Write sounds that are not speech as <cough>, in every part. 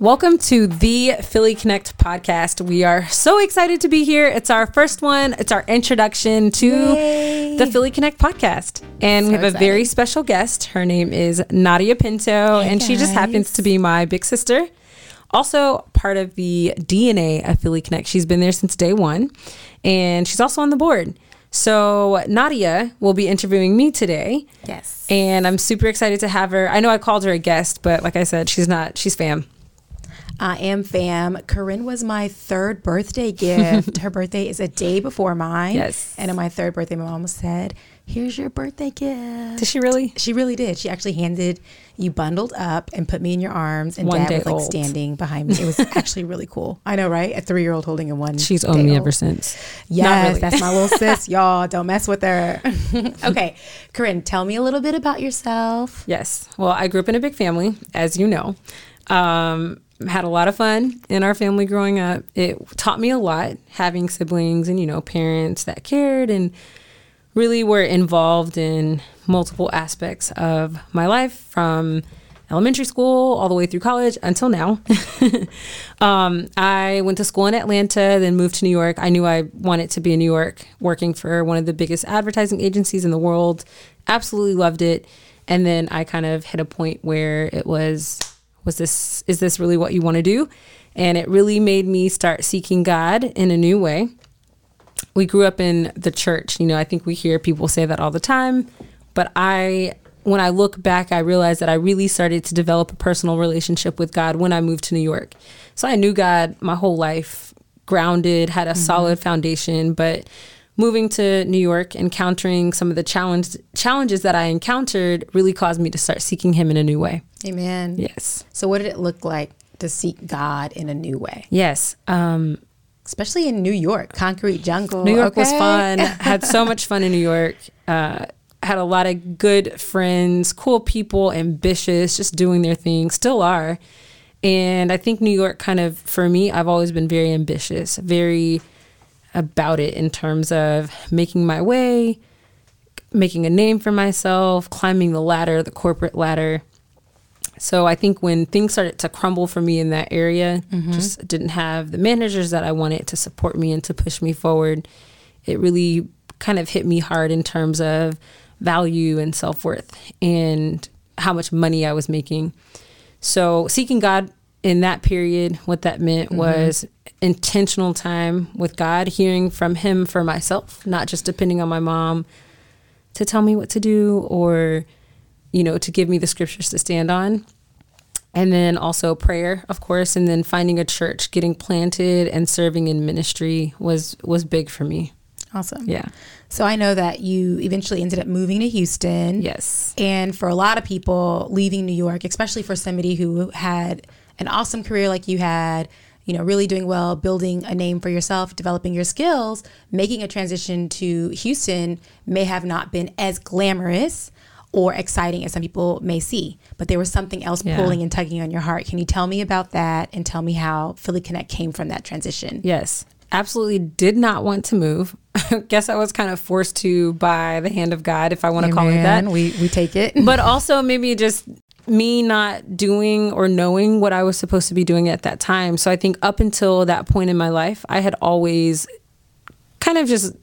Welcome to the Philly Connect podcast. We are so excited to be here. It's our first one, it's our introduction to Yay. the Philly Connect podcast. And we So have a very special guest. Her name is Nadia Pinto, Hey, and she just happens to be my big sister. Also, part of the DNA of Philly Connect. She's been there since day one, and she's also on the board. So, Nadia will be interviewing me today. Yes. And I'm super excited to have her. I know I called her a guest, but like I said, she's not, she's fam. I am fam. Carin was my third birthday gift. <laughs> Her birthday is a day before mine. Yes. And on my third birthday, my mom said, Here's your birthday gift. Did she really? She really did. She actually handed you bundled up and put me in your arms, and One dad was like old. standing behind me. It was <laughs> actually really cool. I know, right? A three year old holding a one. She's owned me old. ever since. Yes, really. that's my little <laughs> sis. Y'all don't mess with her. okay, Carin, tell me a little bit about yourself. Yes. Well, I grew up in a big family, as you know. Um, had a lot of fun in our family growing up. It taught me a lot having siblings and, you know, parents that cared and really were involved in multiple aspects of my life from elementary school all the way through college until now. <laughs> um, I went to school in Atlanta, then moved to New York. I knew I wanted to be in New York, working for one of the biggest advertising agencies in the world. Absolutely loved it. And then I kind of hit a point where it was, was this, is this really what you want to do? And it really made me start seeking God in a new way we grew up in the church. You know, I think we hear people say that all the time, but I when I look back, I realized that I really started to develop a personal relationship with God when I moved to New York. So I knew God my whole life, grounded, had a mm-hmm. solid foundation, but moving to New York, encountering some of the challenge challenges that I encountered really caused me to start seeking him in a new way. Amen. Yes. So, what did it look like to seek God in a new way, Yes. Um especially in New York, concrete jungle? New York was fun. <laughs> had so much fun in New York. Uh, had a lot of good friends, cool people, ambitious, just doing their thing. Still are. And I think New York kind of, for me, I've always been very ambitious, very about it in terms of making my way, making a name for myself, climbing the ladder, the corporate ladder. So I think when things started to crumble for me in that area, mm-hmm. just didn't have the managers that I wanted to support me and to push me forward. It really kind of hit me hard in terms of value and self worth and how much money I was making. So seeking God in that period, what that meant mm-hmm. was intentional time with God, hearing from Him for myself, not just depending on my mom to tell me what to do or you know to give me the scriptures to stand on. And then also prayer of course and then finding a church getting planted and serving in ministry was was big for me. Awesome. yeah. So, I know that you eventually ended up moving to Houston. yes. And for a lot of people, leaving New York, especially for somebody who had an awesome career like you had, you know, really doing well, building a name for yourself, developing your skills, making a transition to Houston may have not been as glamorous or exciting as some people may see. But there was something else Yeah. pulling and tugging on your heart. Can you tell me about that and tell me how Philly Connect came from that transition? yes absolutely did not want to move <laughs> guess i was kind of forced to by the hand of god if i want to call it that We, we take it. but also maybe just me not doing or knowing what I was supposed to be doing at that time. So I think up until that point in my life, I had always kind of just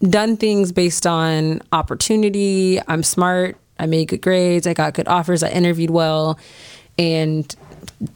done things based on opportunity. I'm smart. I made good grades. I got good offers. I interviewed well, and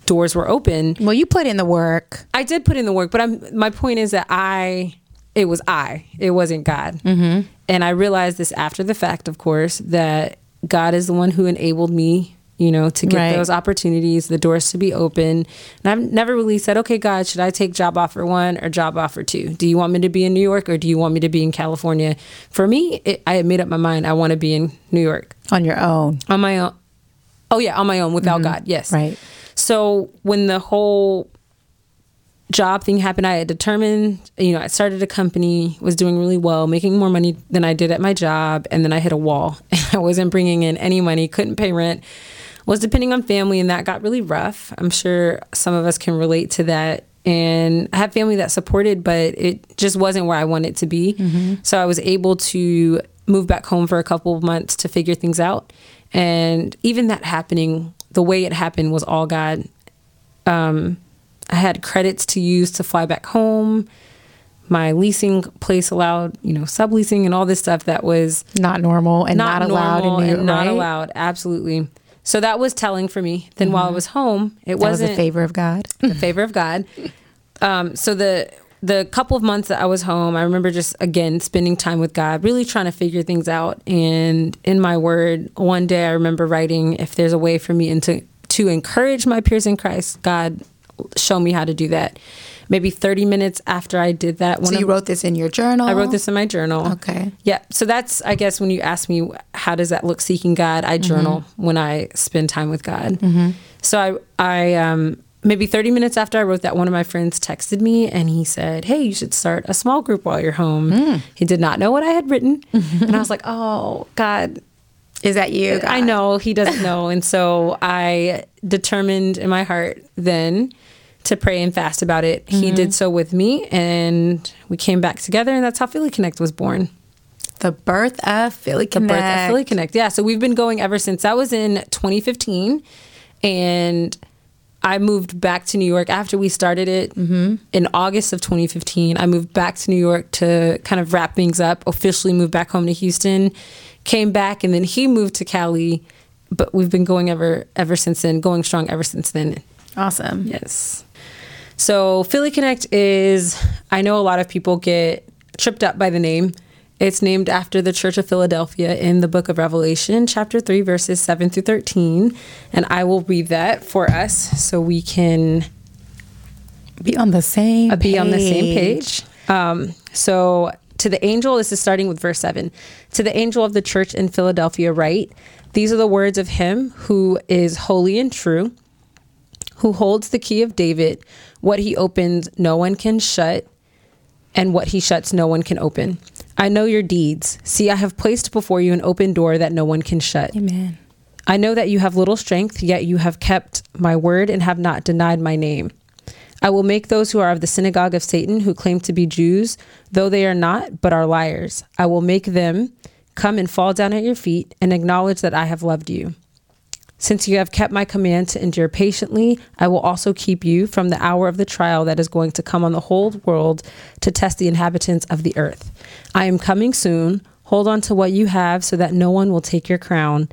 doors were open. well, you put in the work. I did put in the work, but I'm my point is that I it was I, it wasn't God, mm-hmm. and I realized this after the fact, of course, that God is the one who enabled me, you know, to get Right. those opportunities, the doors to be open. And I've never really said, okay, God, should I take job offer one or job offer two? Do you want me to be in New York or do you want me to be in California? For me, it, I had made up my mind. I want to be in New York On your own. on my own. Oh yeah, on my own without mm-hmm. God. Yes. Right. So when the whole job thing happened, I had determined, you know, I started a company, was doing really well, making more money than I did at my job, and then I hit a wall. <laughs> I wasn't bringing in any money, couldn't pay rent, was depending on family, and that got really rough. I'm sure some of us can relate to that. And I had family that supported, but it just wasn't where I wanted to be. So I was able to move back home for a couple of months to figure things out. And even that happening, the way it happened was all God Um, I had credits to use to fly back home. My leasing place allowed, you know, subleasing and all this stuff that was Not normal and not, allowed normal in New York. and not right? allowed. Absolutely. So that was telling for me. Then while I was home, it That was wasn't a favor of God. <laughs> the favor of God. Um, so the the couple of months that I was home, I remember just again spending time with God, really trying to figure things out. And in my word, one day I remember writing, "If there's a way for me into to encourage my peers in Christ, God, show me how to do that." Maybe 30 minutes after I did that, one So of you wrote this in your journal. I wrote this in my journal. Okay. Yeah. So that's, I guess, when you ask me, how does that look seeking God? I journal mm-hmm. when I spend time with God. Mm-hmm. So I, I, um, maybe 30 minutes after I wrote that, one of my friends texted me and he said, Hey, you should start a small group while you're home. Mm. He did not know what I had written. <laughs> and I was like, Oh, God, Is that you? I know he doesn't know. and so I determined in my heart then to pray and fast about it. Mm-hmm. He did so with me and we came back together and that's how Philly Connect was born. The birth of Philly Connect. The birth of Philly Connect. Yeah. So we've been going ever since. That was in 2015 and I moved back to New York after we started it Mm-hmm. in August of 2015. I moved back to New York to kind of wrap things up, officially moved back home to Houston, came back, and then he moved to Cali. But we've been going ever ever since then, going strong ever since then. Awesome. Yes. So Philly Connect is, I know a lot of people get tripped up by the name. It's named after the Church of Philadelphia in the book of Revelation, chapter 3, verses 7 through 13. And I will read that for us so we can Be on the same. uh, be on the same page. Um, so, to the angel, this is starting with verse 7. To the angel of the church in Philadelphia, write These are the words of him who is holy and true, who holds the key of David. What he opens, no one can shut, and what he shuts, no one can open. I know your deeds. See, I have placed before you an open door that no one can shut. Amen. I know that you have little strength, yet you have kept my word and have not denied my name. I will make those who are of the synagogue of Satan, who claim to be Jews, though they are not, but are liars. I will make them come and fall down at your feet and acknowledge that I have loved you. Since you have kept my command to endure patiently, I will also keep you from the hour of the trial that is going to come on the whole world to test the inhabitants of the earth. I am coming soon. Hold on to what you have so that no one will take your crown.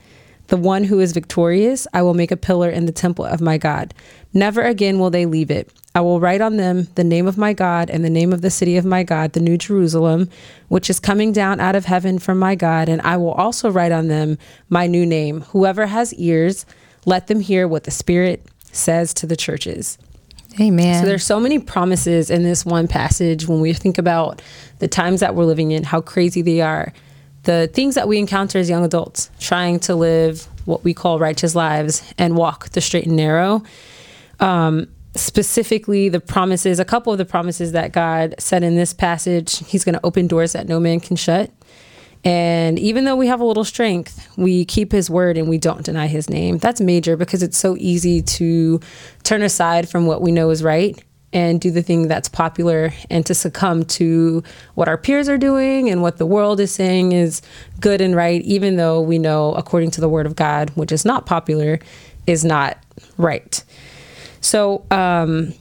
The one who is victorious, I will make a pillar in the temple of my God. Never again will they leave it. I will write on them the name of my God and the name of the city of my God, the New Jerusalem, which is coming down out of heaven from my God. And I will also write on them my new name. Whoever has ears, let them hear what the Spirit says to the churches. Amen. So there's so many promises in this one passage when we think about the times that we're living in, how crazy they are, the things that we encounter as young adults, trying to live what we call righteous lives and walk the straight and narrow. Um, specifically, the promises, a couple of the promises that God said in this passage, He's going to open doors that no man can shut. And even though we have a little strength, we keep his word and we don't deny his name. That's major because it's so easy to turn aside from what we know is right and do the thing that's popular and to succumb to what our peers are doing and what the world is saying is good and right, even though we know, according to the word of God, which is not popular, is not right. So, um,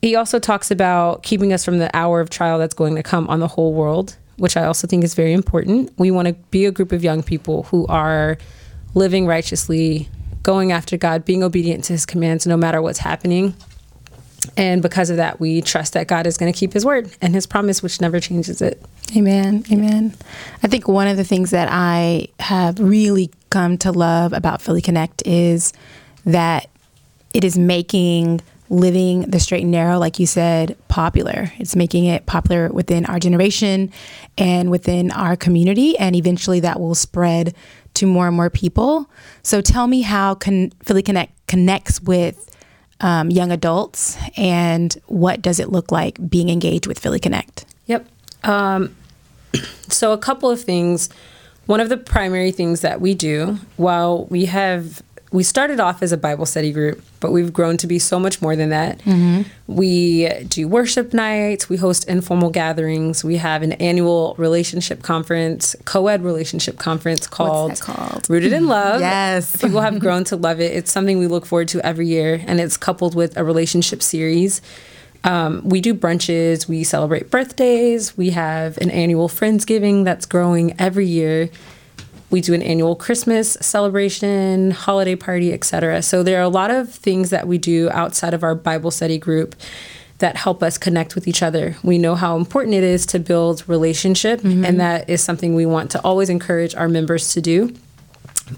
he also talks about keeping us from the hour of trial that's going to come on the whole world, which I also think is very important. We want to be a group of young people who are living righteously, going after God, being obedient to his commands no matter what's happening. And because of that, we trust that God is going to keep his word and his promise, which never changes it. Amen. Amen. I think one of the things that I have really come to love about Philly Connect is that it is making living the straight and narrow, like you said, popular. It's making it popular within our generation and within our community, and eventually that will spread to more and more people. So tell me how Con- Philly Connect connects with um, young adults, and what does it look like being engaged with Philly Connect? Yep. Um, <clears throat> so, a couple of things. One of the primary things that we do, while we have we started off as a Bible study group, but we've grown to be so much more than that. Mm-hmm. We do worship nights, we host informal gatherings, we have an annual relationship conference, co ed relationship conference called, called? Rooted in Love. <laughs> Yes. People have grown to love it. It's something we look forward to every year, and it's coupled with a relationship series. Um, we do brunches, we celebrate birthdays, we have an annual Friendsgiving that's growing every year we do an annual Christmas celebration, holiday party, etc. So there are a lot of things that we do outside of our Bible study group that help us connect with each other. We know how important it is to build relationship mm-hmm. and that is something we want to always encourage our members to do.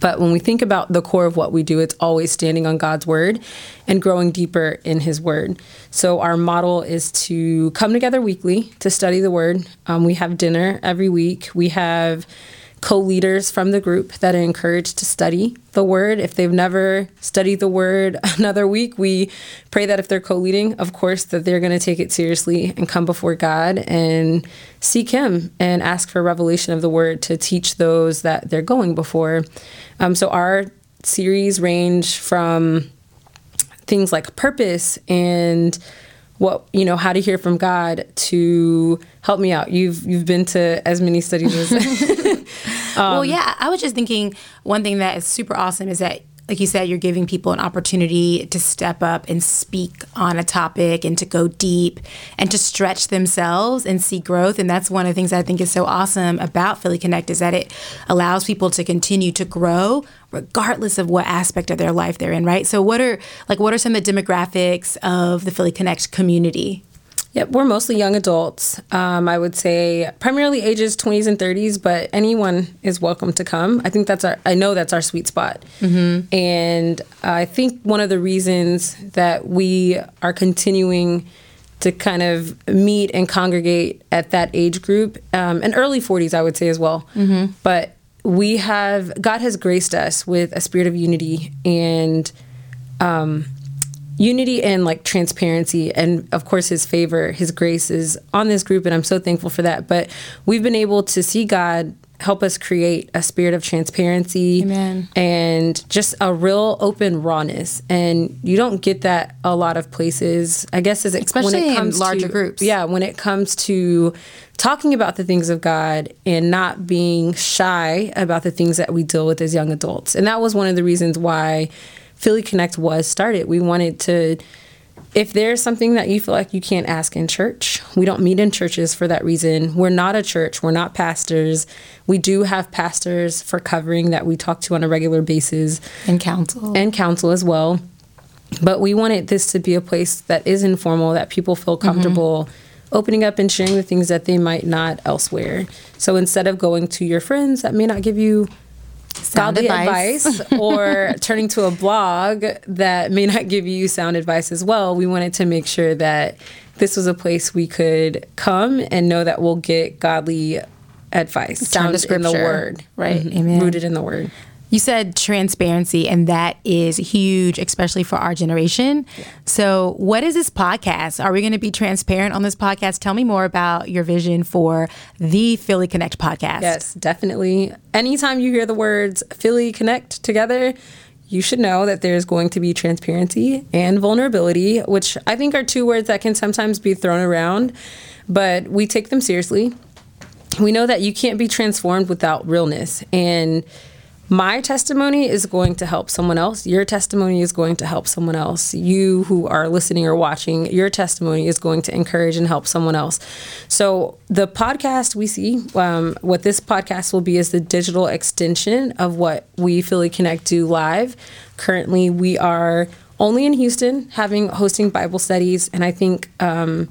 But when we think about the core of what we do, it's always standing on God's word and growing deeper in His word. So, our model is to come together weekly to study the word. Um, we have dinner every week. We have co leaders from the group that are encouraged to study the word. If they've never studied the word <laughs> another week, we pray that if they're co leading, of course, that they're going to take it seriously and come before God and seek Him and ask for revelation of the word to teach those that they're going before. Um, so our series range from things like purpose and what you know how to hear from God to help me out. You've you've been to as many studies as <laughs> <laughs> um, Well, yeah, I was just thinking one thing that is super awesome is that like you said, you're giving people an opportunity to step up and speak on a topic and to go deep and to stretch themselves and see growth. And that's one of the things I think is so awesome about Philly Connect is that it allows people to continue to grow regardless of what aspect of their life they're in, right? So what are like what are some of the demographics of the Philly Connect community? Yep, we're mostly young adults. Um, I would say primarily ages 20s and 30s, but anyone is welcome to come. I think that's our, I know that's our sweet spot. Mm-hmm. And I think one of the reasons that we are continuing to kind of meet and congregate at that age group, um, and early 40s, I would say as well. Mm-hmm. But we have, God has graced us with a spirit of unity and, um, unity and like transparency and of course his favor his grace is on this group and i'm so thankful for that. But we've been able to see god help us create a spirit of transparency Amen. and just a real open rawness. And you don't get that a lot of places i guess as it, especially when it comes in larger to, groups. Yeah when it comes to talking about the things of god and not being shy about the things that we deal with as young adults. And that was one of the reasons why Philly Connect was started. We wanted to, if there's something that you feel like you can't ask in church, we don't meet in churches for that reason. We're not a church, we're not pastors. We do have pastors for covering that we talk to on a regular basis, and counsel, and counsel as well. But we wanted this to be a place that is informal, that people feel mm-hmm. comfortable. Mm-hmm opening up and sharing the things that they might not elsewhere. So instead of going to your friends that may not give you sound advice, advice or <laughs> turning to a blog that may not give you sound advice as well, we wanted to make sure that this was a place we could come and know that we'll get godly advice sound in the word, right? Mm-hmm. Amen. Rooted in the word. You said transparency, and that is huge, especially for our generation. Yeah. So, what is this podcast? Are we going to be transparent on this podcast? Tell me more about your vision for the Philly Connect podcast. Yes, definitely. Anytime you hear the words Philly Connect together, you should know that there's going to be transparency and vulnerability, which I think are two words that can sometimes be thrown around, but we take them seriously. We know that you can't be transformed without realness. And my testimony is going to help someone else. Your testimony is going to help someone else. You who are listening or watching, your testimony is going to encourage and help someone else. So, the podcast we see, um, what this podcast will be, is the digital extension of what we Philly Connect do live. Currently, we are only in Houston having hosting Bible studies, and I think um,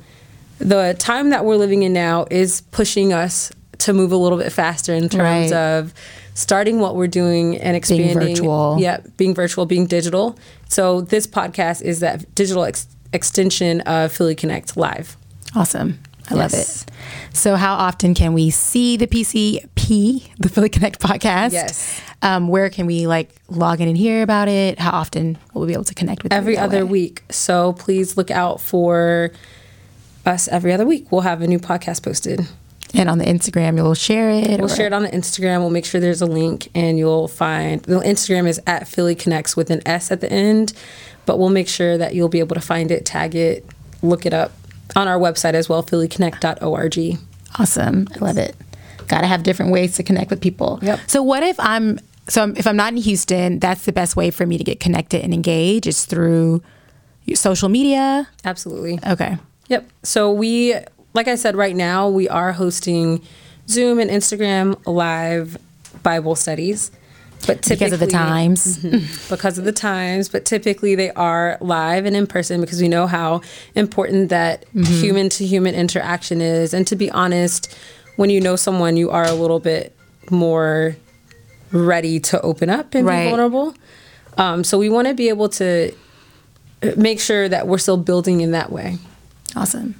the time that we're living in now is pushing us to move a little bit faster in terms right. of starting what we're doing and expanding. Being virtual. Yeah, being virtual, being digital. So this podcast is that digital ex- extension of Philly Connect Live. Awesome. I yes. love it. So, how often can we see the PCP, the Philly Connect podcast? Yes. Um, where can we like log in and hear about it? How often will we be able to connect with every other way? week? So please look out for us every other week. We'll have a new podcast posted. And on the Instagram, you'll share it. We'll share it on the Instagram. We'll make sure there's a link, and you'll find the Instagram is at Philly Connects with an S at the end. But we'll make sure that you'll be able to find it, tag it, look it up on our website as well, phillyconnect.org. Awesome. I love it. Got to have different ways to connect with people. Yep. So what if I'm so if I'm not in Houston, that's the best way for me to get connected and engage is through social media. Absolutely. Okay. Yep. So we, like I said, right now we are hosting Zoom and Instagram live Bible studies. But typically, because of the times. Mhm, because of the times, but typically they are live and in person because we know how important that human to human interaction is. And to be honest, when you know someone, you are a little bit more ready to open up and Right. be vulnerable. Um, so we want to be able to make sure that we're still building in that way. Awesome.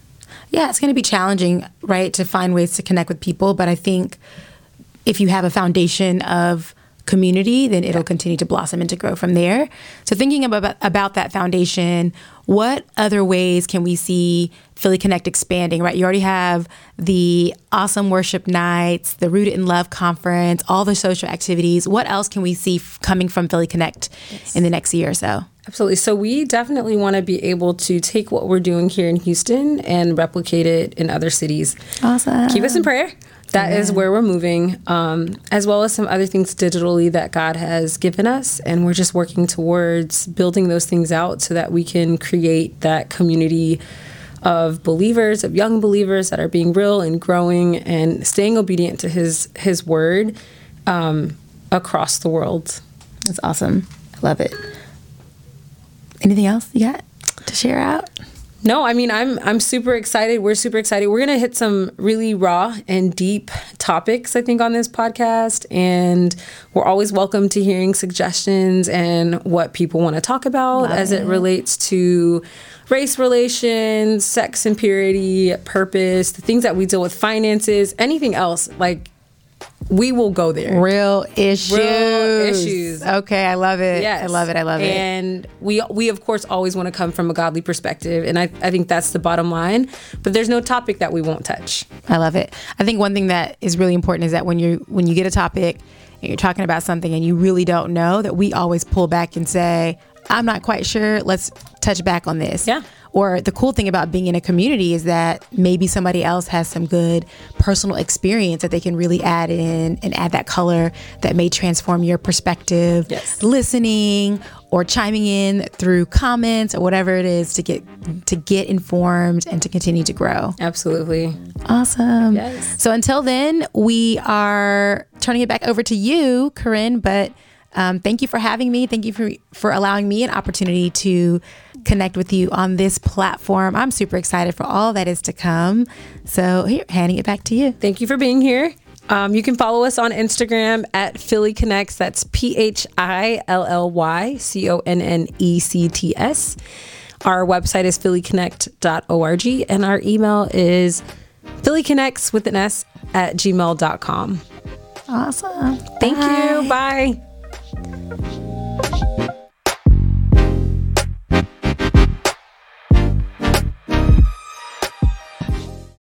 Yeah, it's going to be challenging, right, to find ways to connect with people. But I think if you have a foundation of community, then it'll continue to blossom and to grow from there. So, thinking about, about that foundation, what other ways can we see Philly Connect expanding, right? You already have the awesome worship nights, the Rooted in Love conference, all the social activities. What else can we see f- coming from Philly Connect in the next year or so? Absolutely. So we definitely want to be able to take what we're doing here in Houston and replicate it in other cities. Awesome. Keep us in prayer. That is where we're moving, um, as well as some other things digitally that God has given us. And we're just working towards building those things out so that we can create that community of believers, of young believers that are being real and growing and staying obedient to His His word um, across the world. That's awesome. I love it. Anything else you got to share out? No, I mean I'm I'm super excited. We're super excited. We're gonna hit some really raw and deep topics, I think, on this podcast, and we're always welcome to hearing suggestions and what people want to talk about as it relates to race relations, sex and purity, purpose, the things that we deal with, finances, anything else. Like we will go there. Real issues. Real issues. Okay, I love it. Yes. I love it. I love it. And we we of course always want to come from a godly perspective, and I, I think that's the bottom line. But there's no topic that we won't touch. I love it. I think one thing that is really important is that when you when you get a topic and you're talking about something and you really don't know, that we always pull back and say, "I'm not quite sure. Let's touch back on this." Yeah. Or the cool thing about being in a community is that maybe somebody else has some good personal experience that they can really add in and add that color that may transform your perspective. Yes. Listening or chiming in through comments or whatever it is to get to get informed and to continue to grow. Absolutely. Awesome. Yes. So until then, we are turning it back over to you, Carin. But um, thank you for having me. Thank you for for allowing me an opportunity to connect with you on this platform. I'm super excited for all that is to come. So here, handing it back to you. Thank you for being here. Um, you can follow us on Instagram at Philly Connects. That's P H I L L Y C O N N E C T S. Our website is phillyconnect.org and our email is phillyconnects with an S at gmail.com. Awesome. Thank Bye. you. Bye. Thank you.